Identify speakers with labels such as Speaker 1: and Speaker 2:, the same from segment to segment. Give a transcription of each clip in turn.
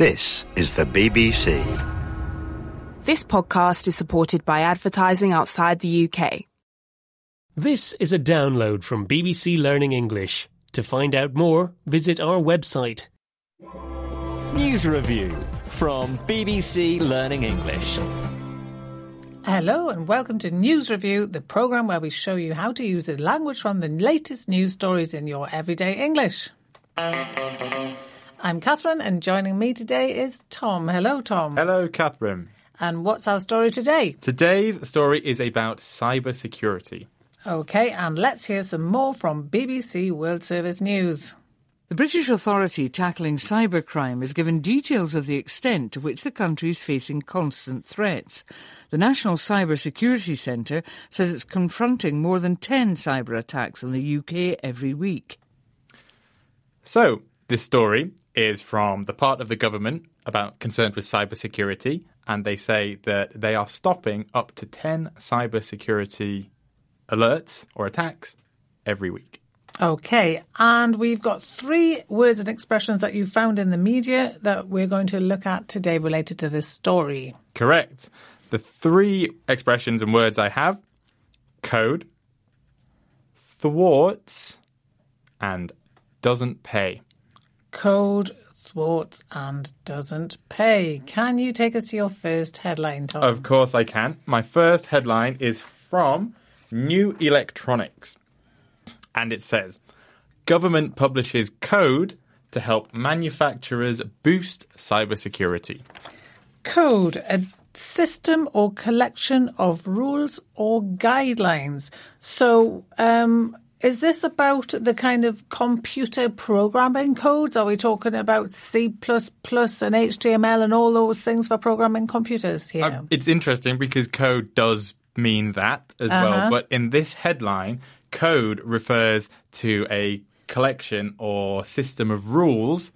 Speaker 1: This is the BBC.
Speaker 2: This podcast is supported by advertising outside the UK.
Speaker 3: This is a download from BBC Learning English. To find out more, visit our website.
Speaker 4: News review from BBC Learning English.
Speaker 5: Hello and welcome to News Review, the program where we show you how to use the language from the latest news stories in your everyday English. I'm Catherine and joining me today is Tom. Hello, Tom.
Speaker 6: Hello, Catherine.
Speaker 5: And what's our story today?
Speaker 6: Today's story is about cybersecurity.
Speaker 5: Okay, and let's hear some more from BBC World Service News.
Speaker 7: The British authority tackling cybercrime has given details of the extent to which the country is facing constant threats. The National Cyber Security Centre says it's confronting more than 10 cyber attacks in the UK every week.
Speaker 6: So, this story is from the part of the government about concerned with cybersecurity, and they say that they are stopping up to 10 cybersecurity alerts or attacks every week.
Speaker 5: Okay, and we've got three words and expressions that you found in the media that we're going to look at today related to this story.
Speaker 6: Correct. The three expressions and words I have code, thwarts, and doesn't pay.
Speaker 5: Code, thwarts, and doesn't pay. Can you take us to your first headline, Tom?
Speaker 6: Of course I can. My first headline is from New Electronics. And it says Government publishes code to help manufacturers boost cybersecurity.
Speaker 5: Code, a system or collection of rules or guidelines. So, um, is this about the kind of computer programming codes? Are we talking about C and HTML and all those things for programming computers here?
Speaker 6: Uh, it's interesting because code does mean that as
Speaker 5: Uh-huh.
Speaker 6: well. But in this headline, code refers to a collection or system of rules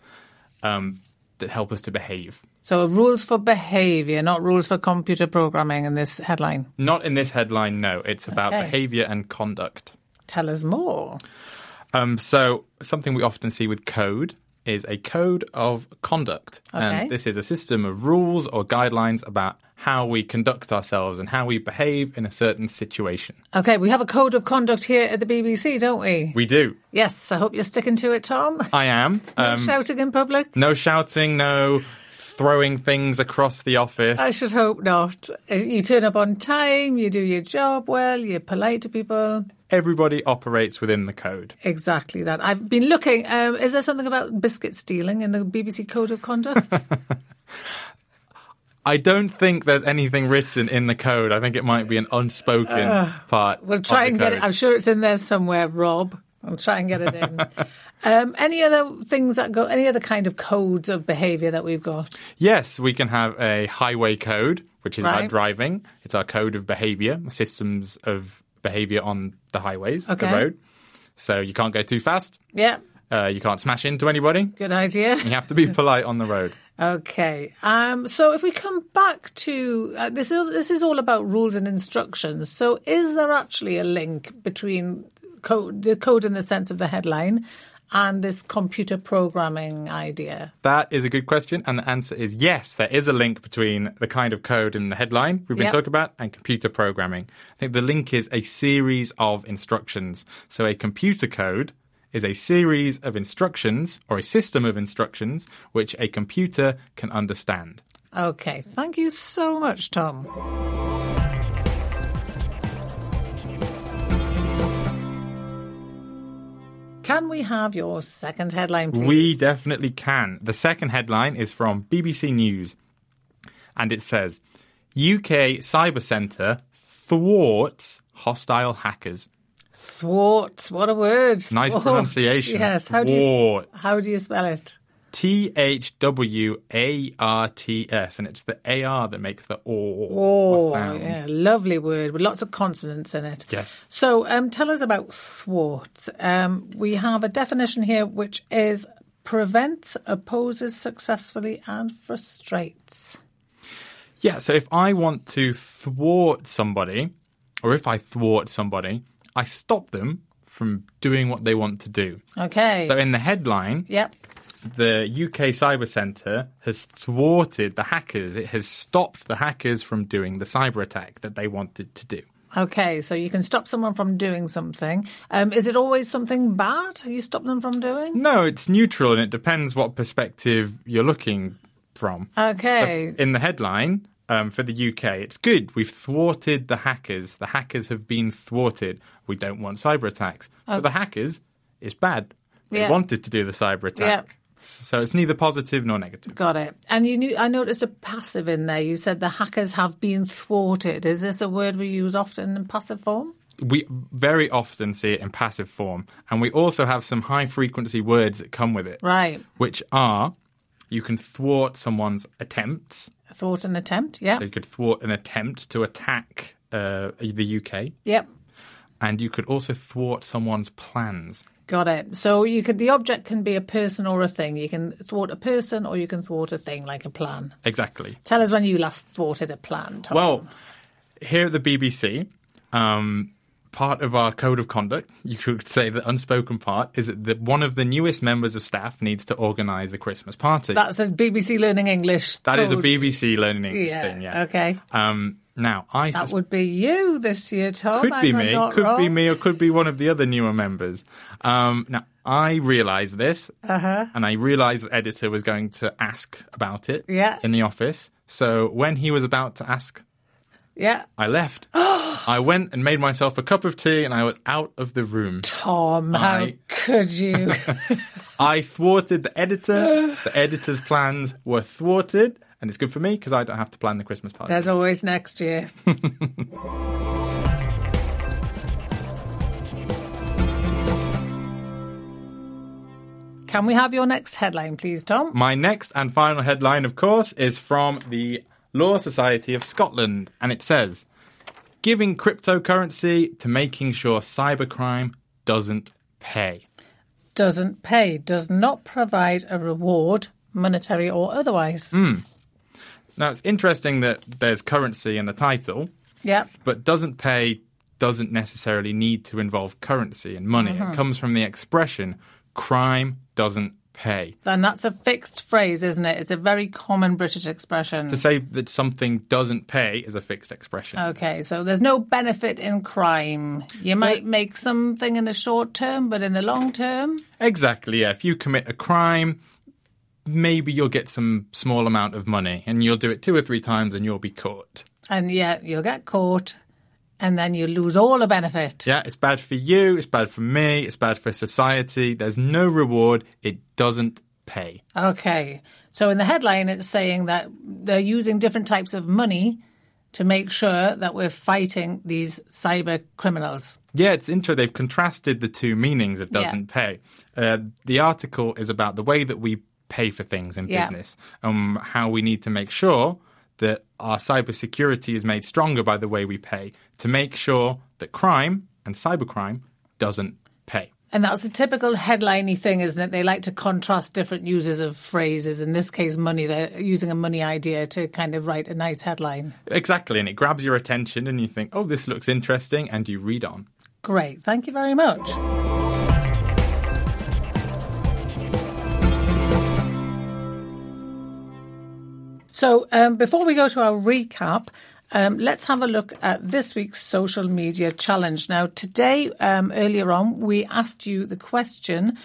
Speaker 6: um, that help us to behave.
Speaker 5: so, rules for behavior, not rules for computer programming in this headline.
Speaker 6: Not in this headline, no. It's about
Speaker 5: Okay.
Speaker 6: behavior and conduct.
Speaker 5: Tell us more.
Speaker 6: Um, so, something we often see with code is a code of conduct.
Speaker 5: Okay.
Speaker 6: And this is a system of rules or guidelines about how we conduct ourselves and how we behave in a certain situation.
Speaker 5: Okay, we have a code of conduct here at the BBC, don't we?
Speaker 6: We do.
Speaker 5: Yes, I hope you're sticking to it, Tom.
Speaker 6: I am.
Speaker 5: No
Speaker 6: Um,
Speaker 5: shouting in public?
Speaker 6: no shouting, no throwing things across the office.
Speaker 5: I should hope not. You turn up on time, you do your job well, you're polite to people.
Speaker 6: Everybody operates within the code.
Speaker 5: Exactly that. I've been looking. Um, is there something about biscuit stealing in the BBC Code of Conduct?
Speaker 6: I don't think there's anything written in the code. I think it might be an unspoken part.
Speaker 5: we'll try and
Speaker 6: the
Speaker 5: get it. I'm sure it's in there somewhere, Rob. I'll try and get it in. um, any other things that go? Any other kind of codes of behaviour that we've got?
Speaker 6: Yes, we can have a highway code, which is
Speaker 5: Right.
Speaker 6: about driving. It's our code of behavior, systems of behavior on the highways,
Speaker 5: Okay.
Speaker 6: the road. So you can't go too fast.
Speaker 5: Yeah,
Speaker 6: Uh, you can't smash into anybody.
Speaker 5: good idea.
Speaker 6: You have to be polite on the road.
Speaker 5: Okay. Um, so if we come back to uh, this, is, this is all about rules and instructions. So is there actually a link between code, the code in the sense of the headline and this computer programming idea?
Speaker 6: That is a good question, and the answer is yes. There is a link between the kind of code in the headline we've been
Speaker 5: Yep.
Speaker 6: talking about and computer programming. I think the link is a series of instructions. So a computer code is a series of instructions or a system of instructions which a computer can understand.
Speaker 5: Okay. Thank you so much, Tom. Can we have your second headline, please?
Speaker 6: We definitely can. The second headline is from BBC News, and it says UK Cyber Centre thwarts hostile hackers.
Speaker 5: Thwarts, What a word.
Speaker 6: Nice pronunciation.
Speaker 5: Yes. How do you how do you spell it?
Speaker 6: T H W A R T S, and it's the AR that makes the
Speaker 5: Oh,
Speaker 6: sound.
Speaker 5: yeah, lovely word with lots of consonants in it.
Speaker 6: Yes.
Speaker 5: So, um, tell us about thwart. Um, we have a definition here which is prevents, opposes successfully, and frustrates.
Speaker 6: Yeah, so if I want to thwart somebody, or if I thwart somebody, I stop them from doing what they want to do.
Speaker 5: Okay.
Speaker 6: So in the headline,
Speaker 5: yep.
Speaker 6: The UK Cyber Centre has thwarted the hackers. It has stopped the hackers from doing the cyber attack that they wanted to do.
Speaker 5: Okay, so you can stop someone from doing something. Um, is it always something bad you stop them from doing?
Speaker 6: No, it's neutral and it depends what perspective you're looking from.
Speaker 5: Okay.
Speaker 6: So in the headline um, for the UK, it's good. We've thwarted the hackers. The hackers have been thwarted. We don't want cyber attacks. For the hackers, it's bad. They
Speaker 5: Yeah.
Speaker 6: wanted to do the cyber attack.
Speaker 5: Yeah.
Speaker 6: So it's neither positive nor negative.
Speaker 5: Got it. And you knew, I noticed a passive in there. You said the hackers have been thwarted. Is this a word we use often in passive form?
Speaker 6: We very often see it in passive form, and we also have some high frequency words that come with it,
Speaker 5: Right.
Speaker 6: which are you can thwart someone's attempts.
Speaker 5: Thwart an attempt. Yeah.
Speaker 6: So you could thwart an attempt to attack uh, the UK,
Speaker 5: Yep.
Speaker 6: and you could also thwart someone's plans.
Speaker 5: Got it. So you could the object can be a person or a thing. You can thwart a person or you can thwart a thing like a plan.
Speaker 6: Exactly.
Speaker 5: Tell us when you last thwarted a plan, Tom.
Speaker 6: Well, here at the BBC, um, part of our code of conduct, you could say the unspoken part, is that one of the newest members of staff needs to organise the Christmas party.
Speaker 5: that's a BBC Learning English.
Speaker 6: that is a. BBC learning English
Speaker 5: Yeah.
Speaker 6: thing, yeah.
Speaker 5: Okay.
Speaker 6: Um, now, I
Speaker 5: That
Speaker 6: sus-
Speaker 5: would be you this year, Tom.
Speaker 6: could be me, could be me, or could be one of the other newer members. Um, now, I realised this,
Speaker 5: Uh-huh.
Speaker 6: and I realised the editor was going to ask about it
Speaker 5: Yeah.
Speaker 6: in the office. So when he was about to ask,
Speaker 5: Yeah.
Speaker 6: I left. I went and made myself a cup of tea, and I was out of the room.
Speaker 5: Tom, how could you?
Speaker 6: I thwarted the editor. The editor's plans were thwarted, and it's good for me because I don't have to plan the Christmas party.
Speaker 5: There's always next year. Can we have your next headline, please, Tom?
Speaker 6: My next and final headline, of course, is from the Law Society of Scotland, and it says Giving cryptocurrency to making sure cybercrime doesn't pay.
Speaker 5: Doesn't pay, does not provide a reward, monetary or otherwise.
Speaker 6: Hmm. Now, it's interesting that there's currency in the title,
Speaker 5: Yeah.
Speaker 6: but doesn't pay doesn't necessarily need to involve currency and money. It mm-hmm. comes from the expression crime doesn't pay.
Speaker 5: And that's a fixed phrase, isn't it? It's a very common British expression.
Speaker 6: To say that something doesn't pay is a fixed expression.
Speaker 5: Okay, so there's no benefit in crime. You might make something in the short term, but in the long term,
Speaker 6: Exactly, yeah. If you commit a crime, maybe you'll get some small amount of money and you'll do it two or three times and you'll be caught.
Speaker 5: and yet you'll get caught, and then you lose all the benefit.
Speaker 6: Yeah, it's bad for you, it's bad for me, it's bad for society. There's no reward, it doesn't pay.
Speaker 5: Okay, so in the headline, it's saying that they're using different types of money to make sure that we're fighting these cyber criminals.
Speaker 6: Yeah, it's interesting. They've contrasted the two meanings of doesn't pay. Uh, the article is about the way that we pay for things in
Speaker 5: Yeah.
Speaker 6: business, and how we need to make sure that our cybersecurity is made stronger by the way we pay to make sure that crime and cybercrime doesn't pay.
Speaker 5: And that's a typical headliney thing, isn't it? They like to contrast different uses of phrases. In this case, money. They're using a money idea to kind of write a nice headline.
Speaker 6: Exactly, and it grabs your attention, and you think, "Oh, this looks interesting," and you read on.
Speaker 5: Great. Thank you very much. So, um, before we go to our recap, um, let's have a look at this week's social media challenge. Now, today, um, earlier on, we asked you the question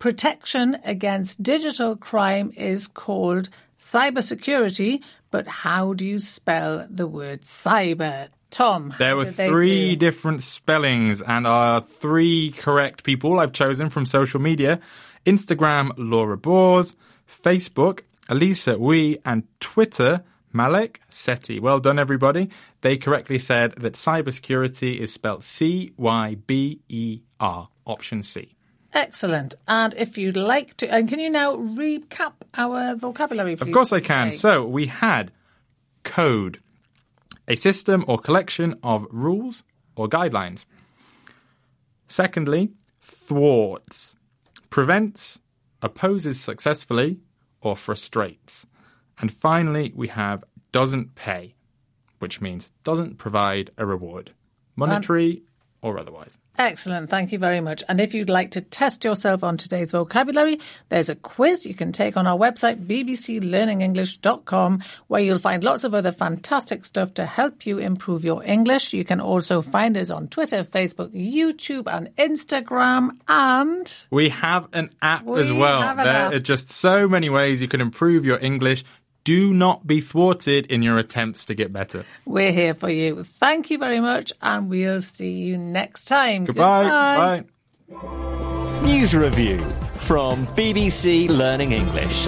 Speaker 5: protection against digital crime is called cybersecurity, but how do you spell the word cyber? Tom,
Speaker 6: There were three different spellings, and our three correct people I've chosen from social media Instagram, Laura Bors, Facebook, Elisa Wee, and Twitter, Malek Seti. Well done, everybody. They correctly said that cybersecurity is spelled C Y B E R, option C.
Speaker 5: Excellent. And if you'd like to, and can you now recap our vocabulary, please?
Speaker 6: Of course I can.
Speaker 5: Okay.
Speaker 6: So we had code, a system or collection of rules or guidelines. Secondly, thwarts, prevents, opposes successfully, or frustrates. And finally, we have doesn't pay, which means doesn't provide a reward, um, monetary or otherwise.
Speaker 5: Excellent. Thank you very much. And if you'd like to test yourself on today's vocabulary, there's a quiz you can take on our website, bbclearningenglish.com, where you'll find lots of other fantastic stuff to help you improve your English. You can also find us on Twitter, Facebook, YouTube, and Instagram. And
Speaker 6: We have an app as well. there
Speaker 5: app.
Speaker 6: are just so many ways you can improve your English. Do not be thwarted in your attempts to get better.
Speaker 5: we're here for you. Thank you very much. And we'll see you next time.
Speaker 6: Goodbye.
Speaker 5: Goodbye.
Speaker 6: Bye.
Speaker 4: News review from BBC Learning English.